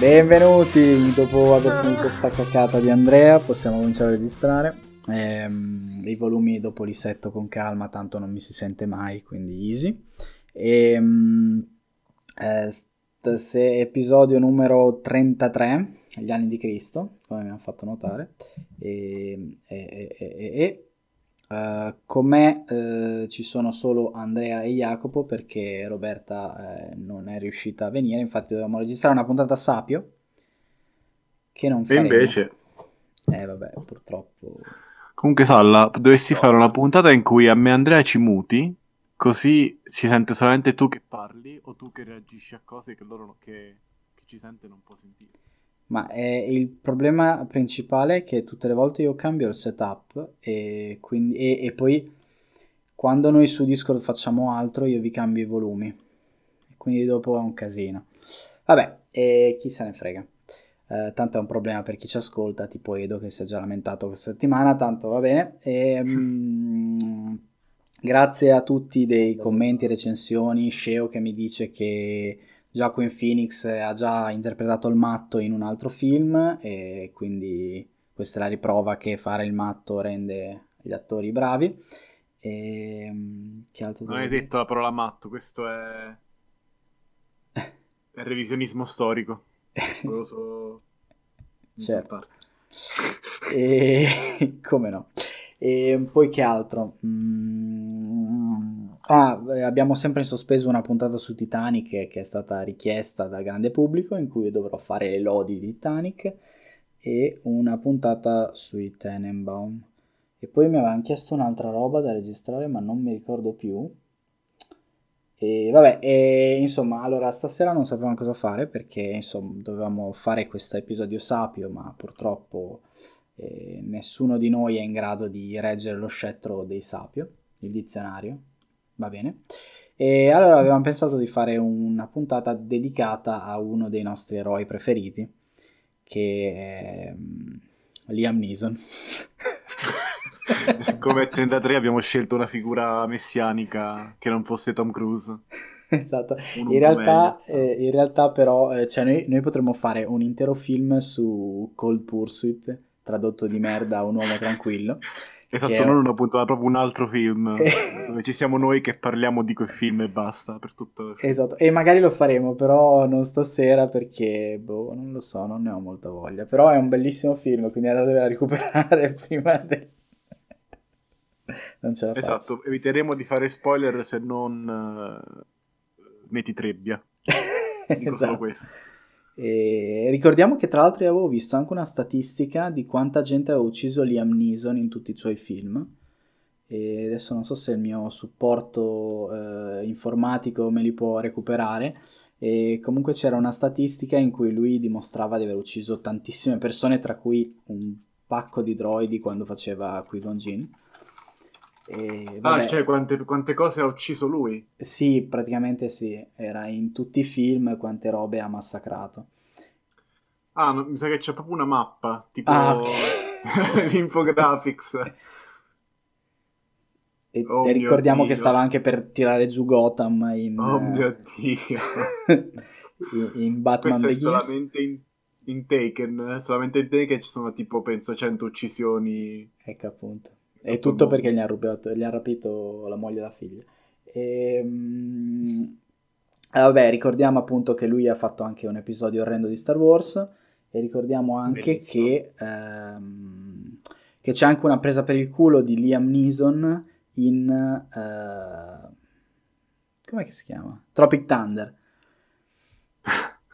Benvenuti, dopo aver sentito sta caccata di Andrea possiamo cominciare a registrare. Ehm, I volumi dopo li setto con calma, tanto non mi si sente mai, quindi easy. Ehm, eh, st- se episodio numero 33, gli anni di Cristo, come mi hanno fatto notare. E, e, e, e Uh, con me uh, ci sono solo Andrea e Jacopo perché Roberta uh, non è riuscita a venire, infatti dovevamo registrare una puntata Sapio che non faremo. E invece... Eh vabbè, purtroppo... Comunque Salla, dovresti fare una puntata in cui a me e Andrea ci muti, così si sente solamente tu che parli o tu che reagisci a cose che loro che, che ci sente non può sentire. Ma eh, il problema principale è che tutte le volte io cambio il setup e, quindi, e, e poi quando noi su Discord facciamo altro io vi cambio i volumi. Quindi dopo è un casino. Vabbè, e chi se ne frega. Eh, tanto è un problema per chi ci ascolta, tipo Edo che si è già lamentato questa settimana, tanto va bene. E, mm, grazie a tutti dei commenti, recensioni, Sceo che mi dice che Joaquin Phoenix ha già interpretato il matto in un altro film e quindi questa è la riprova che fare il matto rende gli attori bravi. E, ehm, che altro non hai detto la parola matto, questo è, è revisionismo storico. so... certo. e come no. E poi che altro? Mm, ah, eh, abbiamo sempre in sospeso una puntata su Titanic che, che, è stata richiesta dal grande pubblico in cui dovrò fare le lodi di Titanic e una puntata sui Tenenbaum. E poi mi avevano chiesto un'altra roba da registrare ma non mi ricordo più. E vabbè, e, insomma, allora stasera non sapevamo cosa fare perché insomma dovevamo fare questo episodio sapio ma purtroppo eh, nessuno di noi è in grado di reggere lo scettro dei Sapio, il dizionario, va bene. E allora avevamo pensato di fare una puntata dedicata a uno dei nostri eroi preferiti, che è um, Liam Neeson. Come 33 abbiamo scelto una figura messianica che non fosse Tom Cruise. esatto, in realtà, eh, in realtà, però eh, cioè noi, noi potremmo fare un intero film su Cold Pursuit tradotto di merda a un uomo tranquillo. Esatto, che... non una puntata, proprio un altro film dove ci siamo noi che parliamo di quel film e basta per tutto. Esatto, e magari lo faremo, però non stasera perché, boh, non lo so, non ne ho molta voglia. Però è un bellissimo film, quindi andatevela a recuperare prima del... non ce la Esatto, faccio. eviteremo di fare spoiler se non uh, metti trebbia. Dico esatto. solo questo. E ricordiamo che tra l'altro io avevo visto anche una statistica di quanta gente aveva ucciso Liam Neeson in tutti i suoi film. E adesso non so se il mio supporto eh, informatico me li può recuperare. E comunque c'era una statistica in cui lui dimostrava di aver ucciso tantissime persone, tra cui un pacco di droidi quando faceva Qui-Gon Jinn. E, ah, cioè quante, quante, cose ha ucciso lui? Sì, praticamente sì, era in tutti i film quante robe ha massacrato. Ah, no, mi sa che c'è proprio una mappa, tipo ah, okay. l'infographics. E, oh e ricordiamo che stava anche per tirare giù Gotham in... Oh mio Dio! in, in, Batman Begins. solamente in, in Taken, solamente in Taken ci sono tipo, penso, 100 uccisioni. Ecco appunto. È tutto perché gli ha, rubato, gli ha rapito la moglie e la figlia. E, um, vabbè, ricordiamo appunto che lui ha fatto anche un episodio orrendo di Star Wars e ricordiamo anche che, um, che, c'è anche una presa per il culo di Liam Neeson in... Uh, com'è che si chiama? Tropic Thunder.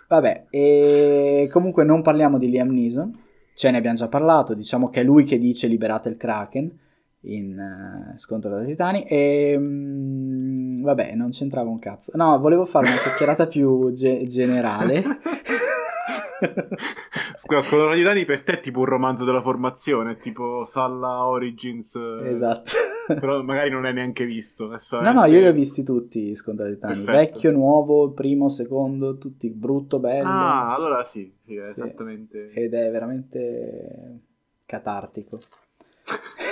Vabbè, e comunque non parliamo di Liam Neeson, ce ne abbiamo già parlato, diciamo che è lui che dice liberate il Kraken, in uh, Scontro da Titani e um, vabbè non c'entrava un cazzo no volevo fare una chiacchierata più ge- generale Scusa, Squadrone di Titani per te è tipo un romanzo della formazione, tipo Salla Origins. Esatto. Però magari non hai neanche visto. No, no, io li ho visti tutti Squadrone di Titani. Vecchio, nuovo, primo, secondo, tutti brutto, bello. Ah, allora sì, sì, sì. esattamente. Ed è veramente catartico.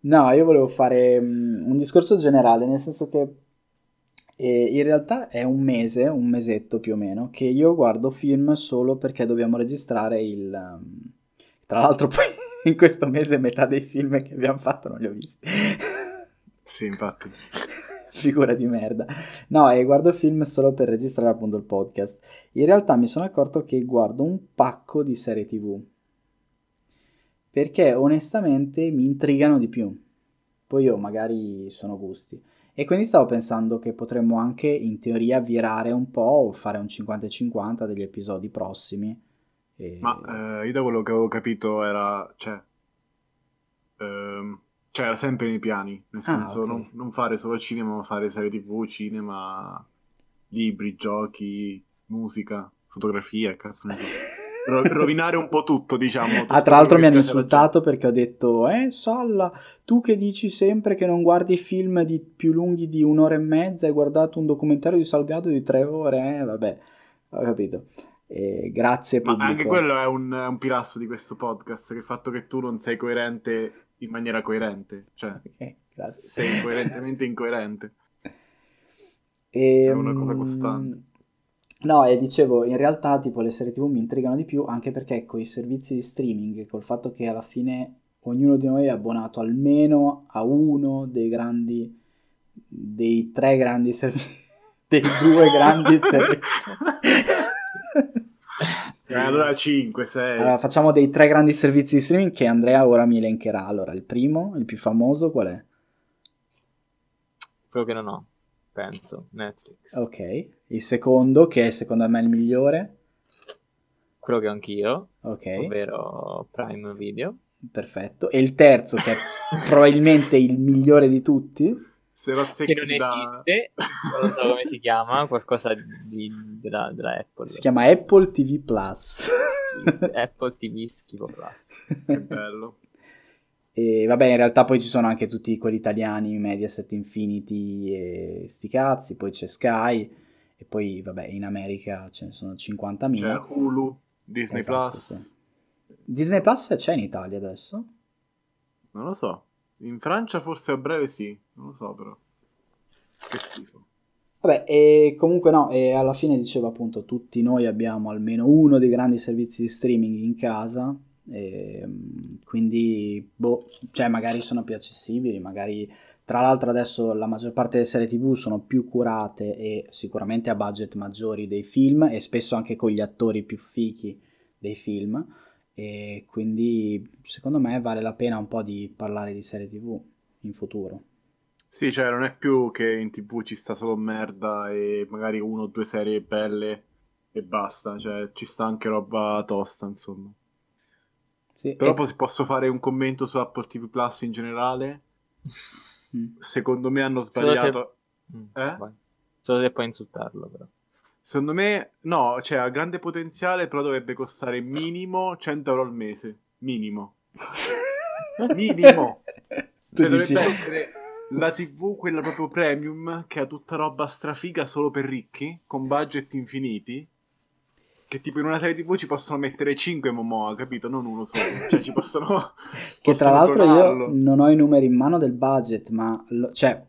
no, io volevo fare um, un discorso generale, nel senso che E in realtà è un mese, un mesetto più o meno, che io guardo film solo perché dobbiamo registrare il... Um, tra l'altro poi in questo mese metà dei film che abbiamo fatto non li ho visti. Sì, infatti. Figura di merda. No, e guardo film solo per registrare appunto il podcast. In realtà mi sono accorto che guardo un pacco di serie tv. Perché onestamente mi intrigano di più. Poi io magari sono gusti. E quindi stavo pensando che potremmo anche in teoria virare un po' o fare un 50-50 degli episodi prossimi. E... Ma eh, io da quello che avevo capito era, cioè, ehm, cioè era sempre nei piani, nel ah, senso okay. non, non, fare solo cinema, ma fare serie tv, cinema, libri, giochi, musica, fotografia, cazzo ne so. ro- rovinare un po' tutto, diciamo. Tutto ah, tra l'altro mi hanno insultato perché ho detto, eh, Salla, tu che dici sempre che non guardi film di più lunghi di un'ora e mezza, hai guardato un documentario di Salgado di tre ore, eh, vabbè, ho capito. Eh, grazie pubblico. Ma anche quello è un, un pilastro di questo podcast, che il fatto che tu non sei coerente in maniera coerente, cioè okay, sei coerentemente incoerente. E, è una cosa costante. No, e dicevo, in realtà tipo le serie tv mi intrigano di più anche perché con i servizi di streaming, col fatto che alla fine ognuno di noi è abbonato almeno a uno dei grandi, dei tre grandi servizi, dei due grandi servizi. Eh, allora 5, 6. Allora, facciamo dei tre grandi servizi di streaming che Andrea ora mi elencherà. Allora, il primo, il più famoso, qual è? Quello che non ho penso, Netflix. Ok, il secondo, che è secondo me il migliore? Quello che ho anch'io, ok. ovvero Prime Video. Perfetto. E il terzo, che è probabilmente il migliore di tutti? Se lo che non da... esiste, non so come si chiama, qualcosa di, della, della, Apple. Si chiama Apple TV Plus. Apple TV Schifo Plus. Che bello. E vabbè, in realtà poi ci sono anche tutti quelli italiani, Mediaset Infinity e sti cazzi, poi c'è Sky e poi vabbè, in America ce ne sono 50.000. C'è Hulu, Disney esatto, Plus. Sì. Disney Plus c'è in Italia adesso? Non lo so. In Francia forse a breve sì, non lo so però. Che schifo. Vabbè, e comunque no, e alla fine dicevo appunto, tutti noi abbiamo almeno uno dei grandi servizi di streaming in casa, e, ehm, quindi, boh, cioè magari sono più accessibili, magari tra l'altro adesso la maggior parte delle serie tv sono più curate e sicuramente a budget maggiori dei film e spesso anche con gli attori più fichi dei film e quindi secondo me vale la pena un po' di parlare di serie tv in futuro. Sì, cioè non è più che in tv ci sta solo merda e magari uno o due serie belle e basta, cioè ci sta anche roba tosta, insomma. Sì, Però e... posso fare un commento su Apple TV Plus in generale? Mm. Secondo me hanno sbagliato. Solo se... Mm, eh? Solo se puoi insultarlo, però. Secondo me, no, cioè ha grande potenziale, però dovrebbe costare minimo 100 euro al mese. Minimo. minimo. cioè dovrebbe essere la TV, quella proprio premium, che ha tutta roba strafiga solo per ricchi, con budget infiniti che tipo in una serie TV ci possono mettere 5 Momoa, capito? Non uno solo. Cioè ci possono... che tra l'altro donarlo. io non ho i numeri in mano del budget, ma... Lo, cioè,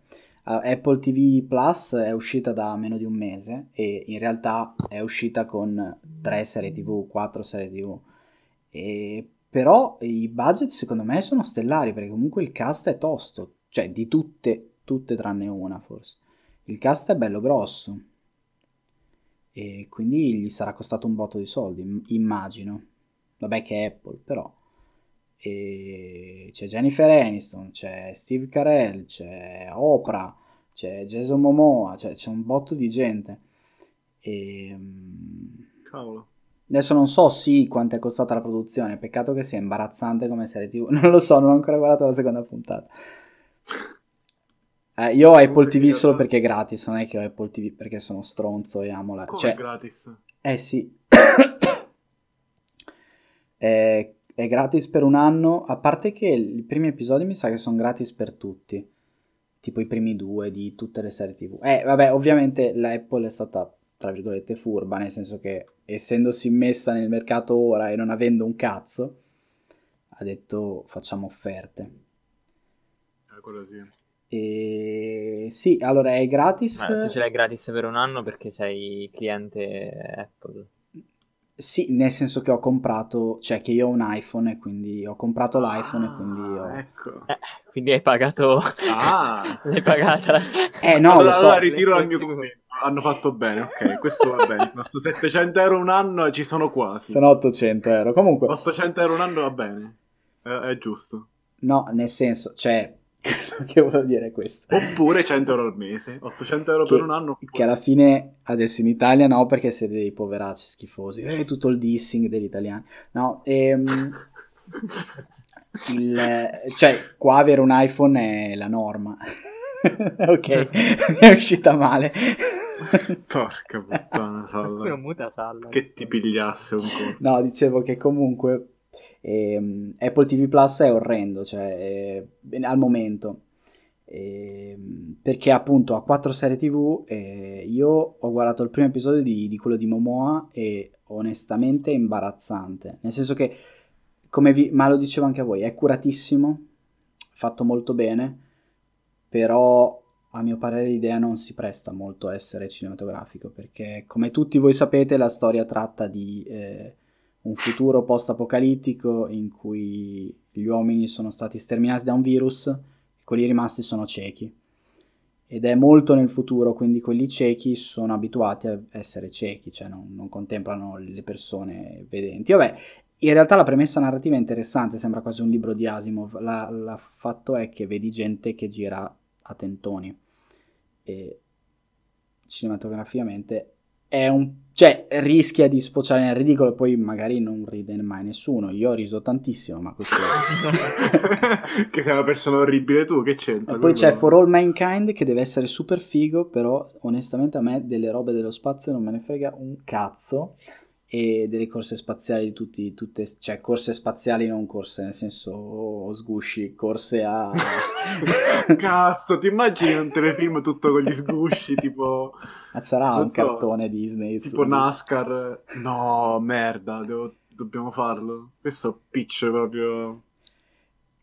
uh, Apple TV Plus è uscita da meno di un mese e in realtà è uscita con 3 serie TV, 4 serie TV. E... Però i budget secondo me sono stellari perché comunque il cast è tosto. Cioè di tutte, tutte tranne una forse. Il cast è bello grosso e quindi gli sarà costato un botto di soldi, immagino. Vabbè che è Apple, però. E c'è Jennifer Aniston, c'è Steve Carell, c'è Oprah, c'è Jason Momoa, cioè c'è un botto di gente. E... Mm, Cavolo. Adesso non so sì quanto è costata la produzione, peccato che sia imbarazzante come serie TV. Non lo so, non ho ancora guardato la seconda puntata. Eh, io ho Apple TV solo perché è gratis, non è che ho Apple TV perché sono stronzo e amo la... Come cioè, è gratis? Eh sì. è, è, gratis per un anno, a parte che i primi episodi mi sa che sono gratis per tutti. Tipo i primi due di tutte le serie TV. Eh, vabbè, ovviamente l'Apple è stata, tra virgolette, furba, nel senso che essendosi messa nel mercato ora e non avendo un cazzo, ha detto facciamo offerte. Eh, quello sì. E... Sì, allora è gratis. Ma tu ce l'hai gratis per un anno perché sei cliente Apple. Sì, nel senso che ho comprato, cioè che io ho un iPhone e quindi ho comprato l'iPhone ah, e quindi ho... Ecco. Eh, quindi hai pagato... Ah! L'hai pagata. Eh no, allora, lo so. Allora ritiro il mio commento. Hanno fatto bene, ok, questo va bene. Questo 700 euro un anno ci sono quasi. Sono 800 euro. Comunque... 800 euro un anno va bene, è, è giusto. No, nel senso, cioè, che vuol dire questo? Oppure 100 euro al mese, 800 euro che, per un anno. Che alla fine adesso in Italia no, perché siete dei poveracci schifosi. Eh, tutto il dissing degli italiani. No, ehm, il, cioè, qua avere un iPhone è la norma. ok, è uscita male. Porca puttana, Salla. Che ti pigliasse un po'. No, dicevo che comunque eh, Apple TV Plus è orrendo, cioè eh, al momento. Eh, perché appunto ha quattro serie tv e io ho guardato il primo episodio di, di, quello di Momoa e onestamente è imbarazzante nel senso che come vi, ma lo dicevo anche a voi è curatissimo fatto molto bene però a mio parere l'idea non si presta molto a essere cinematografico perché come tutti voi sapete la storia tratta di eh, un futuro post-apocalittico in cui gli uomini sono stati sterminati da un virus e quelli rimasti sono ciechi. Ed è molto nel futuro, quindi quelli ciechi sono abituati a essere ciechi, cioè non, non contemplano le persone vedenti. Vabbè, in realtà la premessa narrativa è interessante, sembra quasi un libro di Asimov. La, la fatto è che vedi gente che gira a tentoni e cinematograficamente è un cioè rischia di sfociare nel ridicolo e poi magari non ride mai nessuno. Io ho riso tantissimo, ma questo che sei una persona orribile tu, che c'entra? E poi c'è For All Mankind che deve essere super figo, però onestamente a me delle robe dello spazio non me ne frega un cazzo e delle corse spaziali di tutti, tutte, cioè corse spaziali non corse nel senso oh, sgusci, corse a... Cazzo, ti immagini un telefilm tutto con gli sgusci tipo... Ma sarà un so, cartone Disney. Tipo NASCAR. No, merda, devo, dobbiamo farlo. Questo pitch proprio...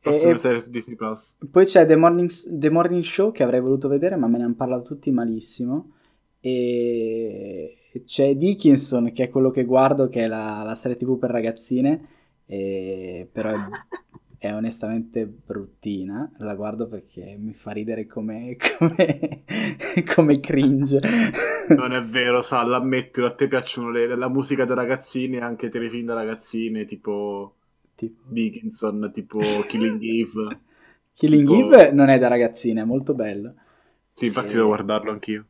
Prossima serie su Disney Plus. Poi c'è The Morning, The Morning Show che avrei voluto vedere ma me ne hanno parlato tutti malissimo e c'è Dickinson che è quello che guardo che è la, la serie tv per ragazzine e, però è, è, onestamente bruttina la guardo perché mi fa ridere come, come, come cringe. Non è vero Sal ammettilo a te piacciono le, la musica da ragazzine e anche i telefilm da ragazzine tipo, tipo... Dickinson tipo Killing Eve. Killing tipo... Eve non è da ragazzine è molto bello. Sì infatti e... devo guardarlo anch'io.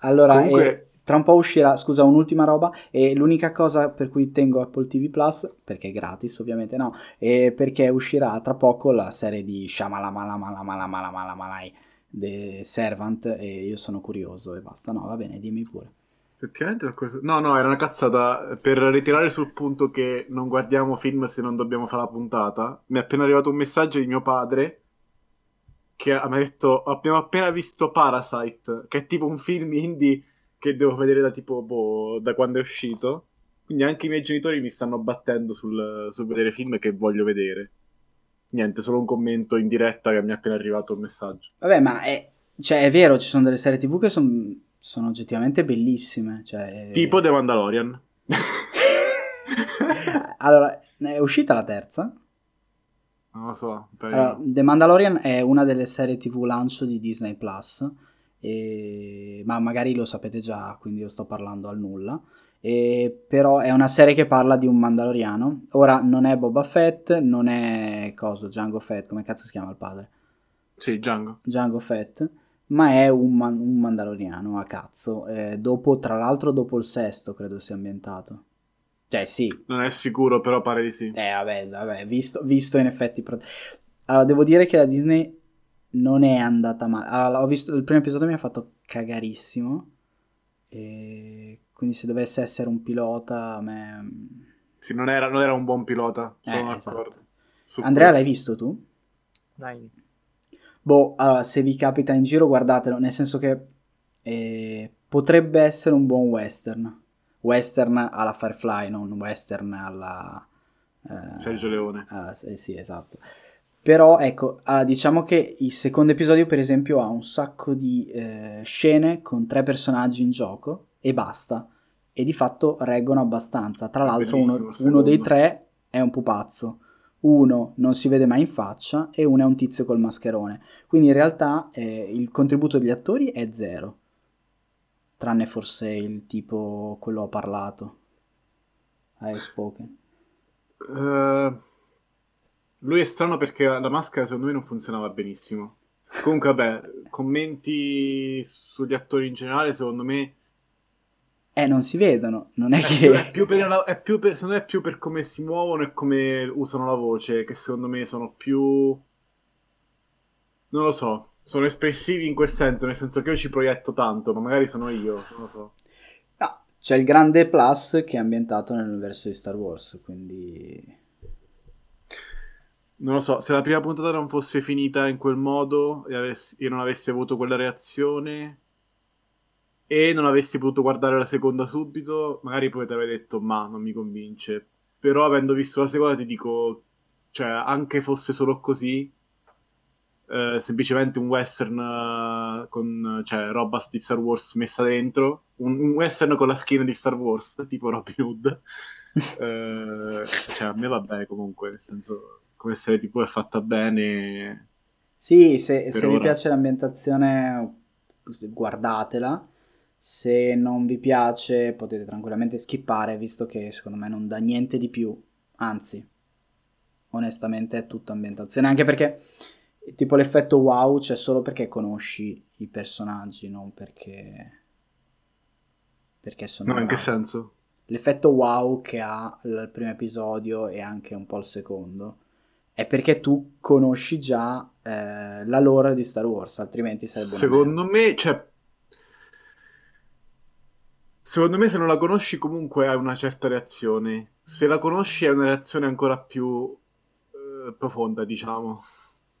Allora, Comunque... è, tra un po' uscirà, scusa, un'ultima roba, e l'unica cosa per cui tengo Apple TV Plus, perché è gratis ovviamente, no, è perché uscirà tra poco la serie di Shamalamalamalamalamalamalamalai The Servant e io sono curioso e basta, no, va bene, dimmi pure. Effettivamente qualcosa... No, no, era una cazzata. Per ritirare sul punto che non guardiamo film se non dobbiamo fare la puntata, mi è appena arrivato un messaggio di mio padre che mi ha detto abbiamo appena visto Parasite, che è tipo un film indie che devo vedere da tipo boh, da quando è uscito. Quindi anche i miei genitori mi stanno battendo sul, sul vedere film che voglio vedere. Niente, solo un commento in diretta che mi è appena arrivato un messaggio. Vabbè, ma è, cioè, è vero, ci sono delle serie TV che son, sono oggettivamente bellissime. Cioè... Tipo The Mandalorian. allora, è uscita la terza? Non lo so. Allora, The Mandalorian è una delle serie TV lancio di Disney Plus e... ma magari lo sapete già, quindi io sto parlando al nulla. E... però è una serie che parla di un Mandaloriano. Ora non è Boba Fett, non è coso, Django Fett, come cazzo si chiama il padre? Sì, Django. Django Fett, ma è un, man- un Mandaloriano a cazzo. Eh, dopo, tra l'altro, dopo il sesto credo sia ambientato. Cioè, sì. Non è sicuro, però pare di sì. Eh, vabbè, vabbè visto, visto in effetti. Allora, devo dire che la Disney non è andata male. Allora, ho visto il primo episodio mi ha fatto cagarissimo. E quindi se dovesse essere un pilota, a me... Sì, non era, non era un buon pilota. Sono eh, esatto. Andrea, l'hai visto tu? Dai. Boh, allora, se vi capita in giro, guardatelo. Nel senso che eh, potrebbe essere un buon western. Western alla Firefly, non western alla... Eh, Sergio Leone. Alla, eh, sì, esatto Però ecco, ah, diciamo che il secondo episodio, per esempio, ha un sacco di eh, scene con tre personaggi in gioco e basta. E di fatto reggono abbastanza. Tra l'altro, uno, uno, dei tre è un pupazzo, uno non si vede mai in faccia e uno è un tizio col mascherone. Quindi in realtà eh, il contributo degli attori è zero. Tranne forse il tipo quello ho parlato. Hai spoken. Uh, lui è strano perché la maschera secondo me non funzionava benissimo. Comunque, vabbè, commenti sugli attori in generale, secondo me. Eh, non si vedono, non è, è che. Più, è, più per, è più per, secondo me è più per come si muovono e come usano la voce, che secondo me sono più. Non lo so, sono espressivi in quel senso, nel senso che io ci proietto tanto, ma magari sono io, non lo so. No, c'è il grande plus che è ambientato nell'universo di Star Wars, quindi non lo so, se la prima puntata non fosse finita in quel modo e avessi, io non avessi avuto quella reazione e non avessi potuto guardare la seconda subito, magari poi ti avrei detto ma non mi convince. Però avendo visto la seconda ti dico, cioè anche fosse solo così, eh, semplicemente un western uh, con cioè, roba di Star Wars messa dentro, un, un, western con la skin di Star Wars, tipo Robin Hood. eh, cioè a me va bene comunque, nel senso come serie TV è fatta bene. Sì, se, se vi piace l'ambientazione, guardatela. Se non vi piace, potete tranquillamente skippare, visto che secondo me non dà niente di più. Anzi, onestamente è tutta ambientazione. Anche perché, tipo, l'effetto wow c'è solo perché conosci i personaggi, non perché. Perché sono. No, in che senso? L'effetto wow che ha il primo episodio e anche un po' il secondo è perché tu conosci già eh, la lore di Star Wars, altrimenti sarebbe Secondo me, cioè, secondo me se non la conosci comunque hai una certa reazione. Se la conosci hai una reazione ancora più eh, profonda, diciamo.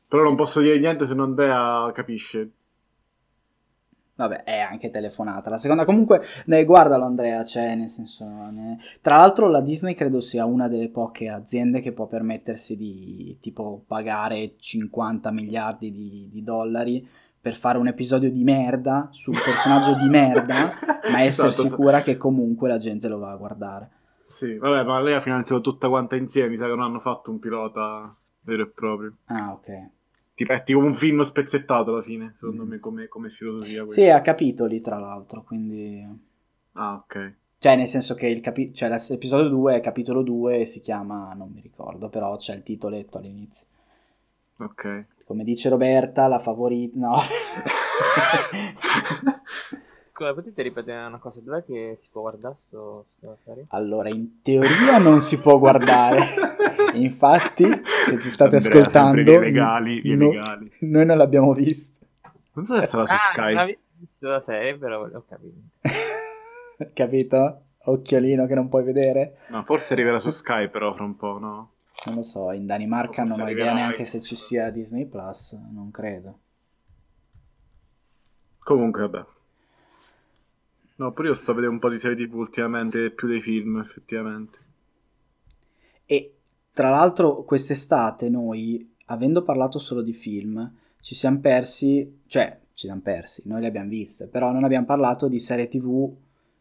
Però non posso dire niente se non Andrea capisce. Vabbè, è anche telefonata. La seconda, comunque, ne, guardalo Andrea, cioè, nel senso... Ne... Tra l'altro la Disney credo sia una delle poche aziende che può permettersi di, tipo, pagare 50 miliardi di, di dollari per fare un episodio di merda su un personaggio di merda, ma essere esatto, sicura che comunque la gente lo va a guardare. Sì, vabbè, ma lei ha finanziato tutta quanta insieme, mi sa che non hanno fatto un pilota vero e proprio. Ah, ok ti metti come un film spezzettato alla fine, secondo mm. me, come, come filosofia. Questa. Sì, a capitoli, tra l'altro, quindi... Ah, ok. Cioè, nel senso che il capi- cioè, l'episodio 2 è capitolo 2 e si chiama, non mi ricordo, però c'è il titoletto all'inizio. Ok. Come dice Roberta, la favorita... No. Scusa, potete ripetere una cosa? Dov'è che si può guardare sto, sto serie? Allora, in teoria non si può guardare. Infatti, se ci state Andrea, ascoltando, legali, no, noi non l'abbiamo visto. Non so se sarà su ah, Sky. Non visto la serie, però ho capito. capito? Occhiolino che non puoi vedere. No, forse arriverà su Sky, però fra un po', no? Non lo so, in Danimarca non ho idea neanche se ci sia Disney Plus, non credo. Comunque, vabbè. No, pure io sto a vedere un po' di serie TV ultimamente, più dei film, effettivamente. E tra l'altro, quest'estate noi, avendo parlato solo di film, ci siamo persi, cioè ci siamo persi, noi le abbiamo viste, però non abbiamo parlato di serie TV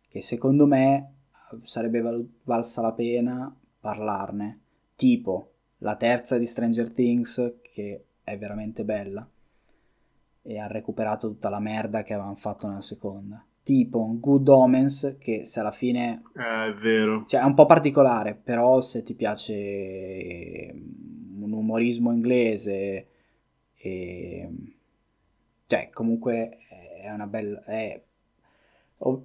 che secondo me sarebbe val- valsa la pena parlarne, tipo la terza di Stranger Things che è veramente bella e ha recuperato tutta la merda che avevano fatto nella seconda tipo Good Omens che se alla fine eh, è vero. cioè è un po' particolare però se ti piace mm, un umorismo inglese e cioè comunque è una bella è,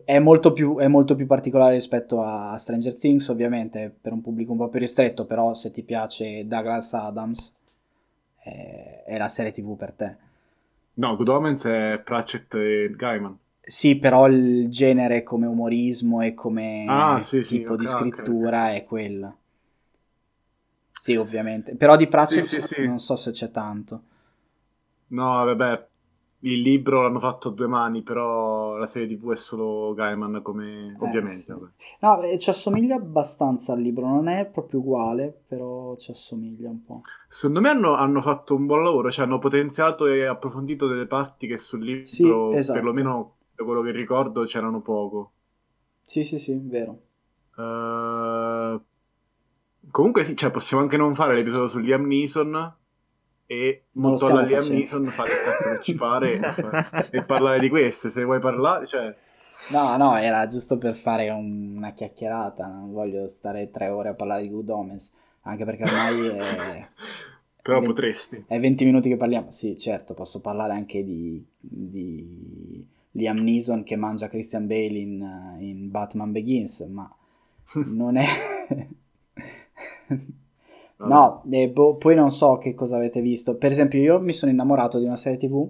è, molto più, è molto più particolare rispetto a Stranger Things ovviamente per un pubblico un po' più ristretto però se ti piace Douglas Adams è, è la serie tv per te. No Good Omens è Pratchett e Gaiman sì, però il genere come umorismo e come ah, sì, tipo sì, di okay, scrittura okay. è quello. Sì, ovviamente. Però di Pratchett sì, non so se c'è tanto. No, vabbè, il libro l'hanno fatto a due mani, però la serie TV è solo Gaiman come... Eh, ovviamente. No, ci assomiglia abbastanza al libro, non è proprio uguale, però ci assomiglia un po'. Secondo me hanno, hanno, fatto un buon lavoro, cioè hanno potenziato e approfondito delle parti che sul libro, esatto. perlomeno da quello che ricordo, c'erano poco. Sì, sì, sì, vero. Uh, comunque sì, cioè, possiamo anche non fare l'episodio su Liam Neeson e montare Liam Neeson, fare il cazzo che ci pare e, e parlare di queste, se vuoi parlare, cioè... No, no, era giusto per fare un, una chiacchierata, non voglio stare tre ore a parlare di Good Omens, anche perché ormai è... Però 20, potresti. È 20 minuti che parliamo, sì, certo, posso parlare anche di, di Liam Neeson che mangia Christian Bale in, in Batman Begins, ma non è... no, eh, bo- poi non so che cosa avete visto. Per esempio, io mi sono innamorato di una serie TV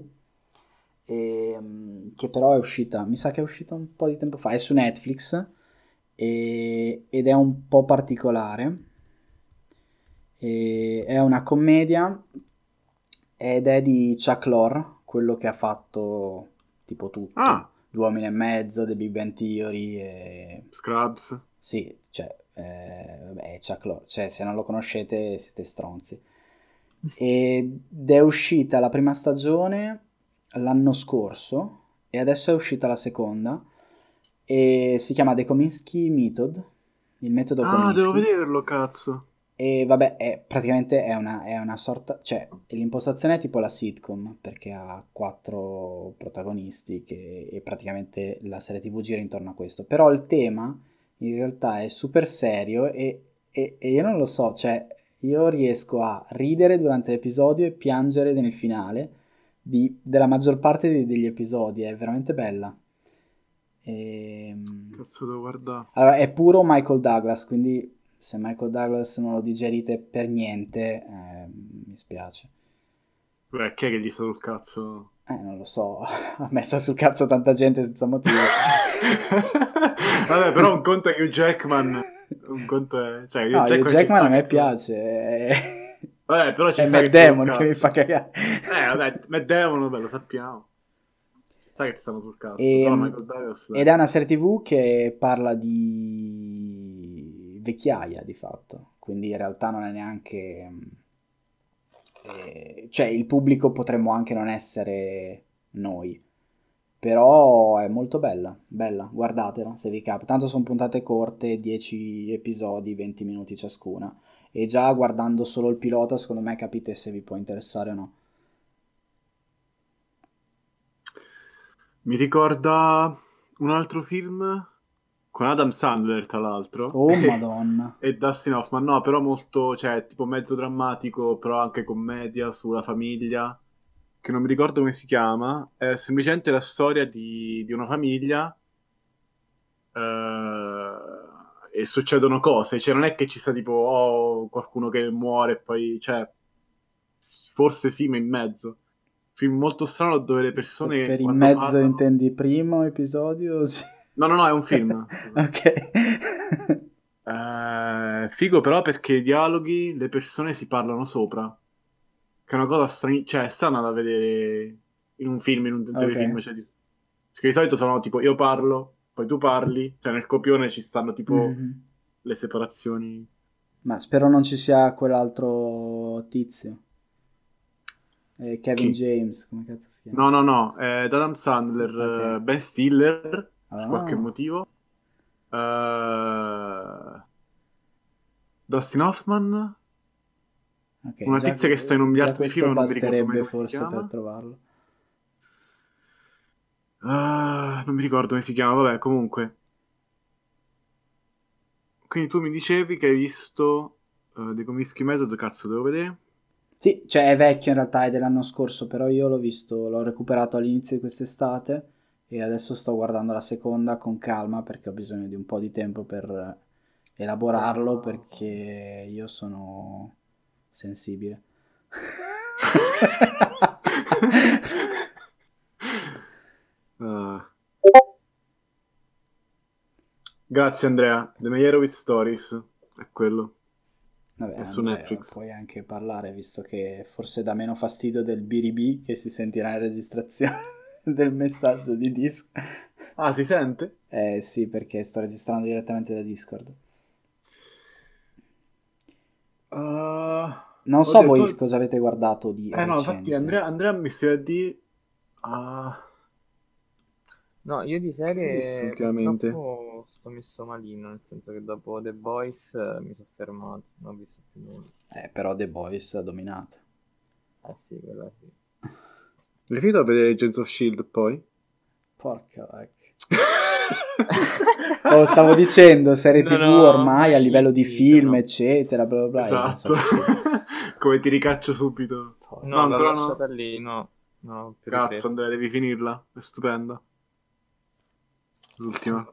e, ehm, che però è uscita, mi sa che è uscita un po' di tempo fa, è su Netflix e, ed è un po' particolare. E, è una commedia ed è di Chuck Lorre, quello che ha fatto tipo tutto. Ah. Due uomini e mezzo, The Big Bang Theory e... Scrubs. Sì, cioè, eh, vabbè, Chuck Lorre, cioè se non lo conoscete siete stronzi. Ed è uscita la prima stagione l'anno scorso e adesso è uscita la seconda e si chiama The Kominsky Method, il metodo ah, Kominsky. Ah, devo vederlo, cazzo. E vabbè, è, praticamente è una, è una sorta, cioè l'impostazione è tipo la sitcom perché ha quattro protagonisti che, e praticamente la serie tv gira intorno a questo. Però il tema in realtà è super serio e, e, e io non lo so, cioè io riesco a ridere durante l'episodio e piangere nel finale di, della maggior parte di, degli episodi, è veramente bella. E... Ehm, Cazzo devo guardare. Allora, è puro Michael Douglas, quindi se Michael Douglas non lo digerite per niente, eh, mi spiace. Beh, chi è che gli sta sul cazzo? Eh, non lo so, a me sta sul cazzo tanta gente senza motivo. Vabbè, però un conto è Hugh Jackman, un conto è... Cioè, Hugh no, Jackman, Hugh Jackman a me piace. È... Vabbè, però ci è Matt Damon che mi fa cagare. Eh, vabbè, Matt Damon, vabbè, lo sappiamo. Sai che ti stanno sul cazzo. E, ehm, ed è una serie tv che parla di vecchiaia, di fatto. Quindi in realtà non è neanche... Eh, cioè, il pubblico potremmo anche non essere noi. Però è molto bella, bella, guardatela se vi capita. Tanto sono puntate corte, 10 episodi, 20 minuti ciascuna e già guardando solo il pilota secondo me capite se vi può interessare o no. Mi ricorda un altro film con Adam Sandler tra l'altro. Oh madonna. e Dustin Hoffman, no, però molto, cioè, tipo mezzo drammatico, però anche commedia sulla famiglia, che non mi ricordo come si chiama, è semplicemente la storia di, di una famiglia eh, e succedono cose, cioè non è che ci sta tipo oh, qualcuno che muore e poi, cioè, forse sì, ma in mezzo. Film molto strano dove le persone... Se per in mezzo parlano... intendi primo episodio? Sì. No, no, no, è un film. ok. uh, figo però perché i dialoghi, le persone si parlano sopra. Che è una cosa strana, cioè è strana da vedere in un film, in un telefilm. Okay. Cioè, di... Perché di solito sono tipo io parlo, poi tu parli, cioè nel copione ci stanno tipo mm-hmm. le separazioni. Ma spero non ci sia quell'altro tizio. Eh, Kevin Chi? James, come cazzo si chiama? No, no, no, è Adam Sandler, okay. uh, Ben Stiller, ah. per qualche motivo. Uh, Dustin Hoffman. Okay, una tizia che sta in un miliardo di film, non mi ricordo mai forse per trovarlo. Ah, non mi ricordo come si chiama, vabbè, comunque. Quindi tu mi dicevi che hai visto uh, The Comiskey Method, cazzo, devo vedere? Sì, cioè è vecchio in realtà, è dell'anno scorso, però io l'ho visto, l'ho recuperato all'inizio di quest'estate e adesso sto guardando la seconda con calma perché ho bisogno di un po' di tempo per elaborarlo perché io sono sensibile. Uh. Grazie Andrea, The Meyerowitz Stories è quello. Vabbè, è su Andrea, Netflix. Puoi anche parlare, visto che forse dà meno fastidio del BRB che si sentirà in registrazione del messaggio di Discord. Ah, si sente? Eh sì, perché sto registrando direttamente da Discord. Uh, non so voi detto... cosa avete guardato di Eh recente. no, infatti Andrea, Andrea mi stai a dire... Uh... No, io di serie ultimamente sto messo malino, nel senso che dopo The Boys eh, mi sono fermato, non ho visto più nulla. Eh, però The Boys ha dominato. Eh sì, quella sì. L'hai finito a vedere Agents of S.H.I.E.L.D. poi? Porca vacca. oh, stavo dicendo, serie no, tv no, ormai a livello di film, no. eccetera, bla bla bla. Esatto. Come ti ricaccio subito. No, no ancora no. lì, no. no Cazzo, Andrea, devi finirla. È stupenda. L'ultima.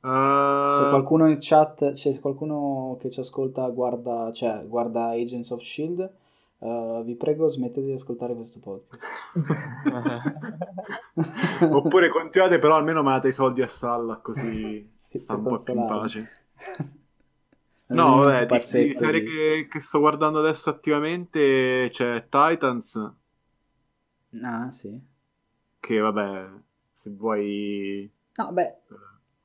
Uh... Se qualcuno in chat, cioè, se qualcuno che ci ascolta guarda, cioè, guarda Agents of Shield, uh, vi prego smettete di ascoltare questo podcast. Oppure continuate, però almeno mandate i soldi a Salla, così sta un po' più in pace. no, vabbè, di, di serie che, che, sto guardando adesso attivamente c'è Titans. Ah, sì. Che vabbè, se vuoi... No, beh...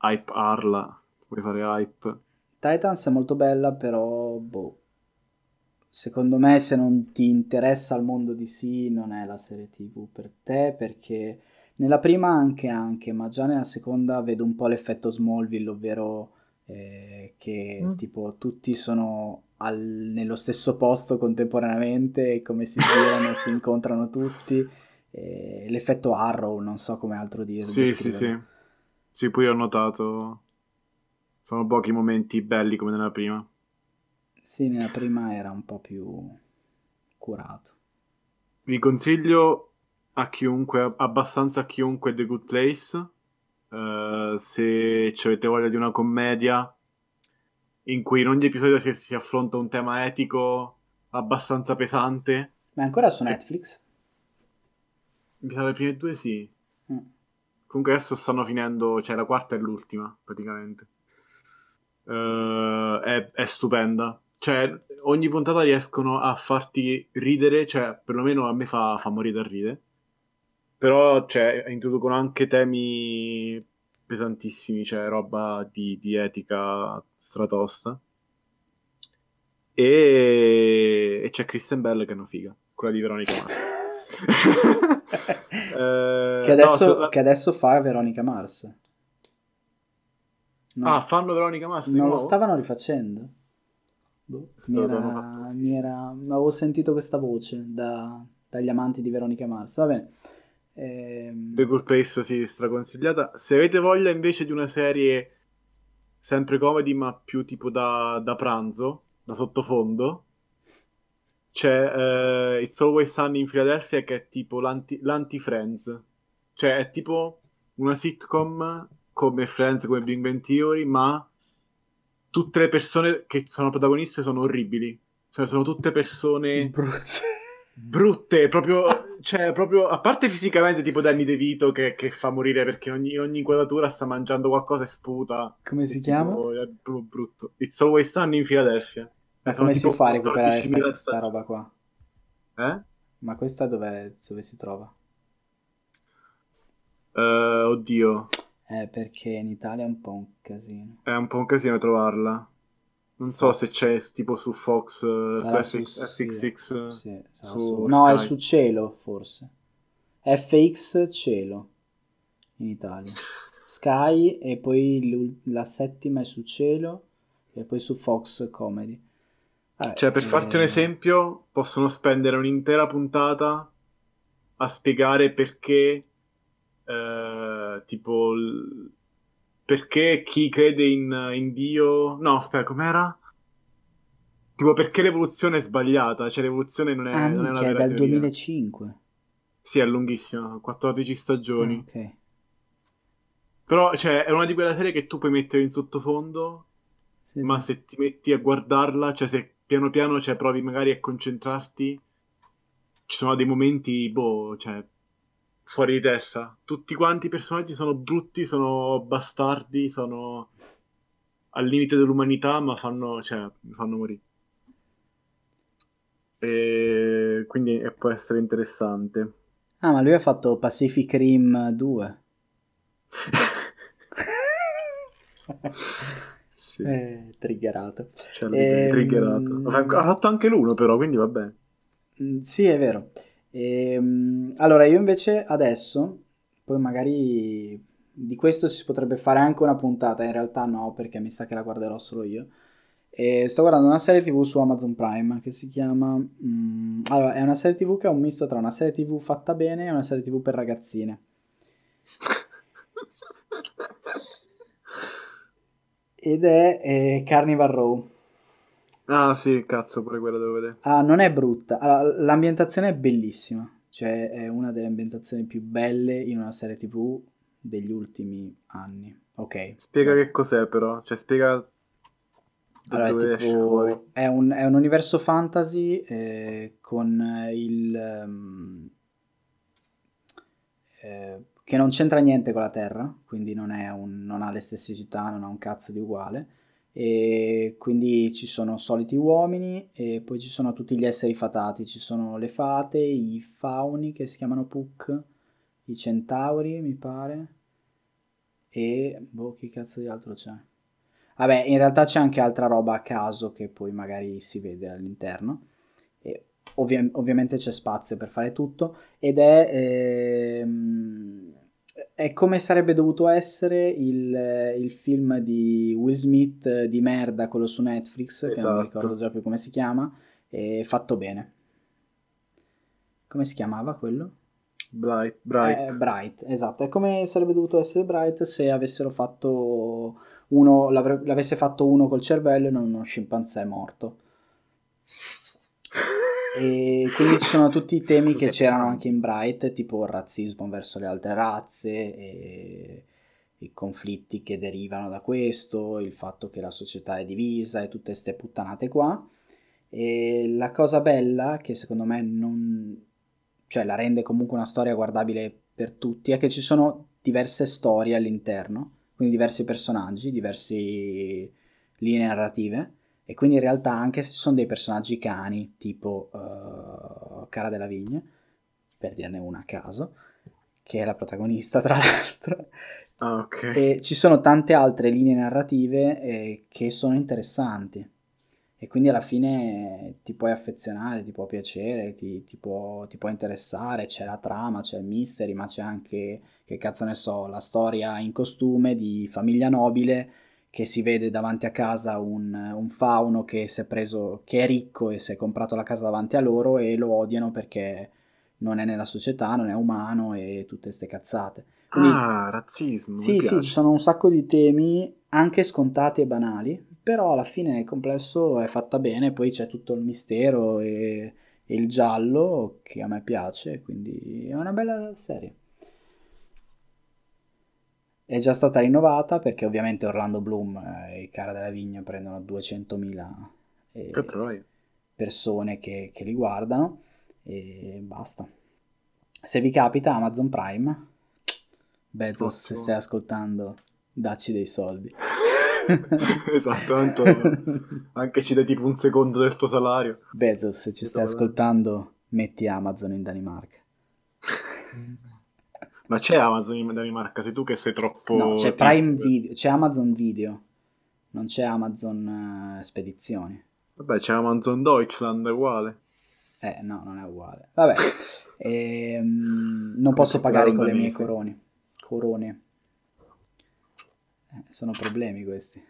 Hype Arla, vuoi fare hype? Titans è molto bella, però, boh. Secondo me se non ti interessa il mondo di sì non è la serie tv per te perché nella prima anche anche ma già nella seconda vedo un po' l'effetto Smallville ovvero eh, che mm. tipo tutti sono al, nello stesso posto contemporaneamente e come si girano si incontrano tutti eh, l'effetto Arrow, non so come altro dire. Sì, sì, sì. Sì, poi ho notato. Sono pochi momenti belli come nella prima. Sì, nella prima era un po' più curato. Vi consiglio a chiunque, abbastanza a chiunque The Good Place. Uh, se avete voglia di una commedia in cui in ogni episodio si, si affronta un tema etico abbastanza pesante. Ma è ancora su Netflix? Mi sa le prime due sì. Mm. Comunque adesso stanno finendo, cioè la quarta è l'ultima praticamente. Uh, è, è, stupenda. Cioè, ogni puntata riescono a farti ridere, cioè perlomeno a me fa, fa morire da ridere. Però cioè, introducono anche temi pesantissimi, cioè roba di, di etica stratosta. E, e c'è Kristen Bell che è una figa, quella di Veronica Mars. eh, che, adesso, no, che, adesso, fa Veronica Mars. No. Ah, fanno Veronica Mars? Non lo stavano rifacendo. Boh, mi, era, mi era, avevo sentito questa voce da, dagli amanti di Veronica Mars. Va bene. Ehm... The Good Place sì, straconsigliata. Se avete voglia invece di una serie sempre comedy, ma più tipo da, da pranzo, da sottofondo, c'è uh, It's Always Sunny in Philadelphia che è tipo l'anti- l'anti-Friends. Cioè è tipo una sitcom come Friends, come Big Bang Theory, ma tutte le persone che sono protagoniste sono orribili. Cioè sono tutte persone... Brutte. Brutte, proprio, cioè, proprio, a parte fisicamente, tipo Danny DeVito che, che fa morire perché in ogni, in ogni, inquadratura sta mangiando qualcosa e sputa. Come si chiama? Tipo, è brutto. It's Always Sunny in Philadelphia. Ma come si fa a recuperare questa roba qua? Eh? Ma questa dove si trova? Uh, oddio. Eh, perché in Italia è un po' un casino. È un po' un casino trovarla. Non so se c'è tipo su Fox, Sarà su, FX, su FX6. Sì, su su... No, è su Cielo forse. FX Cielo in Italia. Sky e poi la settima è su Cielo e poi su Fox Comedy. Eh, cioè, per farti un eh. esempio, possono spendere un'intera puntata a spiegare perché, eh, tipo, l... perché chi crede in, in, Dio... No, aspetta, com'era? Tipo, perché l'evoluzione è sbagliata? Cioè, l'evoluzione non è, ah, non vera è dal teoria. 2005. Sì, è lunghissimo, 14 stagioni. Ah, ok. Però, cioè, è una di quelle serie che tu puoi mettere in sottofondo, sì, ma sì. se ti metti a guardarla, cioè se piano piano cioè, provi magari a concentrarti, ci sono dei momenti, boh, cioè, fuori di testa. Tutti quanti i personaggi sono brutti, sono bastardi, sono al limite dell'umanità, ma fanno, cioè, fanno morire. E quindi eh, può essere interessante. Ah, ma lui ha fatto Pacific Rim 2. Sì. Eh, triggerato. Cioè, eh, triggerato. Ha fatto anche l'uno però, quindi va bene. Mm, sì, è vero. Ehm, allora, io invece adesso, poi magari di questo si potrebbe fare anche una puntata, in realtà no, perché mi sa che la guarderò solo io. E sto guardando una serie tv su Amazon Prime che si chiama... Mm, allora, è una serie tv che è un misto tra una serie tv fatta bene e una serie tv per ragazzine. Ed è eh, Carnival Row. Ah sì, cazzo, pure quella devo vedere. Ah, non è brutta. Allora, l'ambientazione è bellissima. Cioè, è una delle ambientazioni più belle in una serie tv degli ultimi anni. Ok. Spiega che cos'è però, cioè spiega allora, è, tipo, è, un, è, un, universo fantasy eh, con il... Um, eh, che non c'entra niente con la Terra, quindi non, un, non, ha le stesse città, non ha un cazzo di uguale. E quindi ci sono soliti uomini e poi ci sono tutti gli esseri fatati, ci sono le fate, i fauni che si chiamano Puck, i centauri mi pare, e boh, che cazzo di altro c'è? Vabbè, in realtà c'è anche altra roba a caso che poi magari si vede all'interno. E ovvia- ovviamente c'è spazio per fare tutto ed è, ehm, è come sarebbe dovuto essere il, il, film di Will Smith di merda, quello su Netflix, esatto. che non mi esatto. ricordo già più come si chiama, e fatto bene. Come si chiamava quello? Bright, Bright. Eh, Bright, esatto. È come sarebbe dovuto essere Bright se avessero fatto uno, l'avesse fatto uno col cervello e non uno scimpanzé morto. E quindi ci sono tutti i temi che c'erano anche in Bright, tipo il razzismo verso le altre razze, e i conflitti che derivano da questo, il fatto che la società è divisa e tutte queste puttanate qua. E la cosa bella, che secondo me non, cioè la rende comunque una storia guardabile per tutti, è che ci sono diverse storie all'interno, quindi diversi personaggi, diverse linee narrative, e quindi in realtà anche se ci sono dei personaggi cani, tipo uh, Cara della Vigna, per dirne una a caso, che è la protagonista tra l'altro, ah, okay. e ci sono tante altre linee narrative eh, che sono interessanti. E quindi alla fine ti puoi affezionare, ti può piacere, ti, ti, può, ti, può, interessare, c'è la trama, c'è il mystery, ma c'è anche, che cazzo ne so, la storia in costume di famiglia nobile che si vede davanti a casa un, un fauno che, si è preso, che è ricco e si è comprato la casa davanti a loro e lo odiano perché non è nella società, non è umano e tutte queste cazzate. Quindi, ah, razzismo. Sì, sì, ci sono un sacco di temi anche scontati e banali, però alla fine nel complesso è fatta bene, poi c'è tutto il mistero e, e il giallo che a me piace, quindi è una bella serie. È già stata rinnovata perché ovviamente Orlando Bloom e Cara della Vigna prendono 200.000 eh, persone che, che li guardano e basta. Se vi capita Amazon Prime, Bezos, se stai ascoltando, dacci dei soldi. esatto, tanto anche ci dai tipo un secondo del tuo salario. Bezos, se ci stai ascoltando, metti Amazon in Danimarca. Ma c'è Amazon in Danimarca? Sei tu che sei troppo... No, c'è Prime Video, c'è Amazon Video, non c'è Amazon uh, Spedizioni. Vabbè, c'è Amazon Deutschland, è uguale. Eh, no, non è uguale. Vabbè, ehm, non posso pagare con le mie corone. Corone. Eh, sono problemi questi.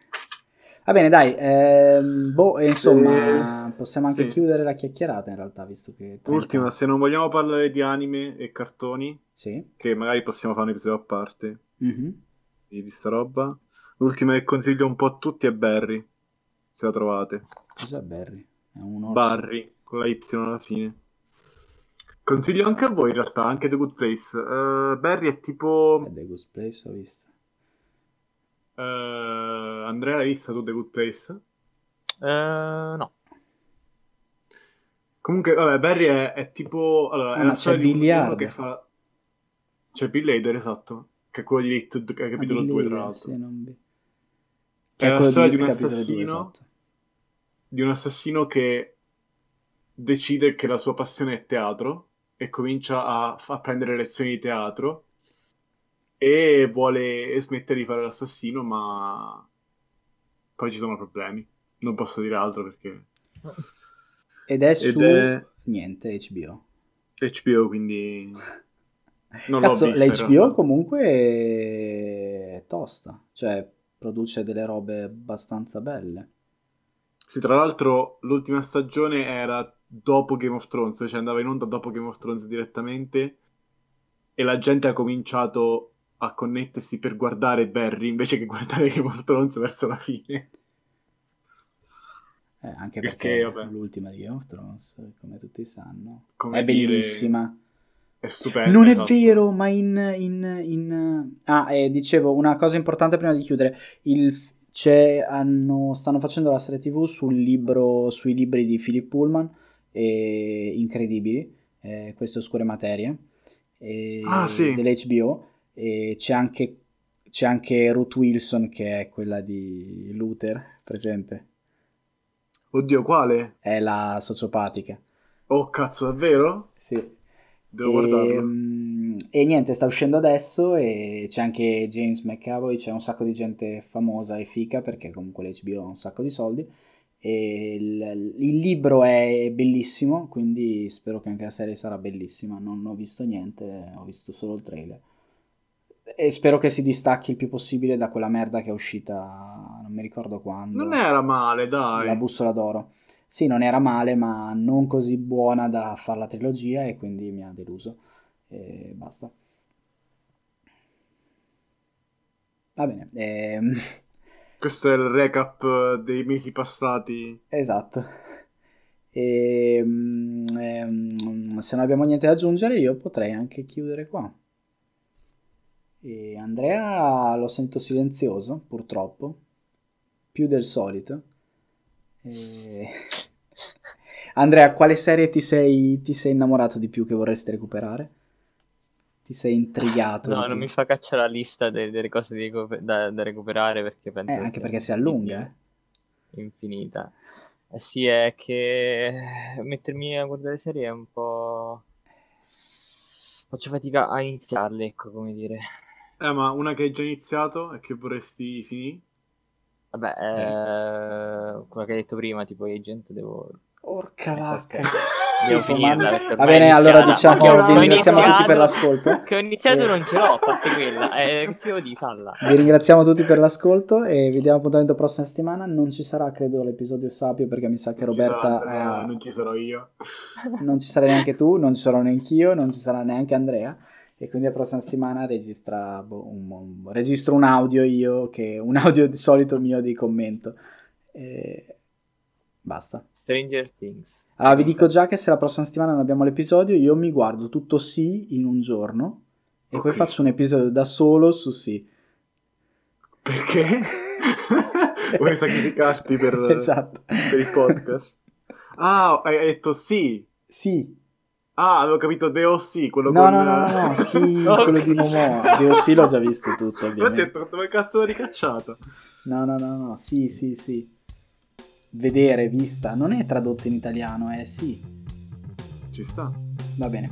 Va bene, dai, ehm, boh, insomma, sì, possiamo anche sì. chiudere la chiacchierata in realtà, visto che... Ultima, se non vogliamo parlare di anime e cartoni, sì. che magari possiamo fare un episodio a parte mm-hmm. di questa roba, l'ultima che consiglio un po' a tutti è Barry, se la trovate. Cos'è Barry? È un orso. Barry, con la Y alla fine. Consiglio anche a voi in realtà, anche The Good Place. Uh, Barry è tipo... È The Good Place ho visto. Uh, Andrea, hai visto tu The Good Place? Uh, no. Comunque, vabbè, Barry è, è tipo... Allora, ah, è la storia di un che fa... C'è Bill Hader, esatto, che è quello di Hit, che è capitolo 2, tra l'altro. Sì, non... Che è, è la storia di, di un assassino... 2, esatto. Di un assassino che decide che la sua passione è teatro e comincia a, a prendere lezioni di teatro e vuole smettere di fare l'assassino, ma poi ci sono problemi. Non posso dire altro perché... Ed è su... è... Niente, HBO. HBO, quindi... Non Cazzo, l'ho vista, l'HBO comunque è tosta. Cioè, produce delle robe abbastanza belle. Sì, tra l'altro l'ultima stagione era dopo Game of Thrones, cioè andava in onda dopo Game of Thrones direttamente e la gente ha cominciato a connettersi per guardare Barry invece che guardare Game of Thrones verso la fine. Eh, anche perché, perché l'ultima di Game of Thrones, come tutti sanno, come è dire... bellissima. È stupendo. Non è esatto. vero, ma in... in, in... Ah, eh, dicevo, una cosa importante prima di chiudere. Il, hanno, stanno facendo la serie tv sul libro, sui libri di Philip Pullman, eh, incredibili, eh, queste oscure materie, eh, ah, sì. dell'HBO. E c'è anche, c'è anche Ruth Wilson, che è quella di Luther, presente. Oddio, quale? È la sociopatica. Oh, cazzo, davvero? Sì. Devo e, guardarlo. Ehm, e niente, sta uscendo adesso e c'è anche James McAvoy, c'è un sacco di gente famosa e fica perché comunque l'HBO ha un sacco di soldi. E il, il, libro è bellissimo, quindi spero che anche la serie sarà bellissima. Non ho visto niente, ho visto solo il trailer. E spero che si distacchi il più possibile da quella merda che è uscita, non mi ricordo quando. Non era male, dai. La bussola d'oro. Sì, non era male, ma non così buona da fare la trilogia e quindi mi ha deluso. E basta. Va bene. Ehm... Questo è il recap dei mesi passati. Esatto. E, ehm, ehm, se non abbiamo niente da aggiungere, io potrei anche chiudere qua. E Andrea lo sento silenzioso, purtroppo, più del solito. E... Andrea, quale serie ti sei, ti sei innamorato di più che vorresti recuperare? Ti sei intrigato? No, non mi fa cacciare la lista delle, delle cose recuper- da, da, recuperare perché penso... Eh, anche perché si allunga, eh? Infinita. Eh sì, è che mettermi a guardare serie è un po'... Faccio fatica a iniziarle, ecco, come dire. Eh, ma una che hai già iniziato e che vorresti finire? Vabbè, eh. Eh, quello che hai detto prima, tipo Agent, devo Porca vacca. Devo finirla. Va bene, allora diciamo vi ringraziamo tutti per l'ascolto. Che ho iniziato e non ce l'ho, a parte quella. Eh, che devo dire, falla. Vi ringraziamo tutti per l'ascolto e vi diamo appuntamento prossima settimana. Non ci sarà, credo, l'episodio Sapio perché mi sa che non Roberta... Andrea, ha... Non ci sarò io. Non ci sarai neanche tu, non ci sarò neanche io, non ci sarà neanche Andrea. E quindi la prossima settimana registra boh, un, un, registro un audio io, che un audio di solito mio di commento. E Basta. Stranger Things. Allora, vi dico già che se la prossima settimana non abbiamo l'episodio, io mi guardo tutto sì in un giorno e oh, poi faccio un episodio da solo su sì. Perché? Vuoi sacrificarti per, esatto. per il podcast? Ah, hai detto sì. Sì. Ah, avevo capito DOC, quello no, con... No, no, no, no, sì, okay. quello di Momoa. DOC l'ho già visto tutto, ovviamente. Ho detto, dove cazzo l'ho ricacciato? No, no, no, no, sì, sì, sì vedere, vista, non è tradotto in italiano, eh, sì. Ci sta. Va bene.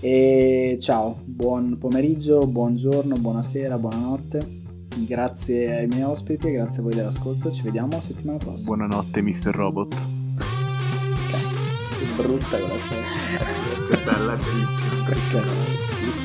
E ciao, buon pomeriggio, buongiorno, buonasera, buonanotte. Grazie ai miei ospiti e grazie a voi dell'ascolto. Ci vediamo settimana prossima. Buonanotte, Mr. Robot. Brutta quella che bella, bellissima. Perché?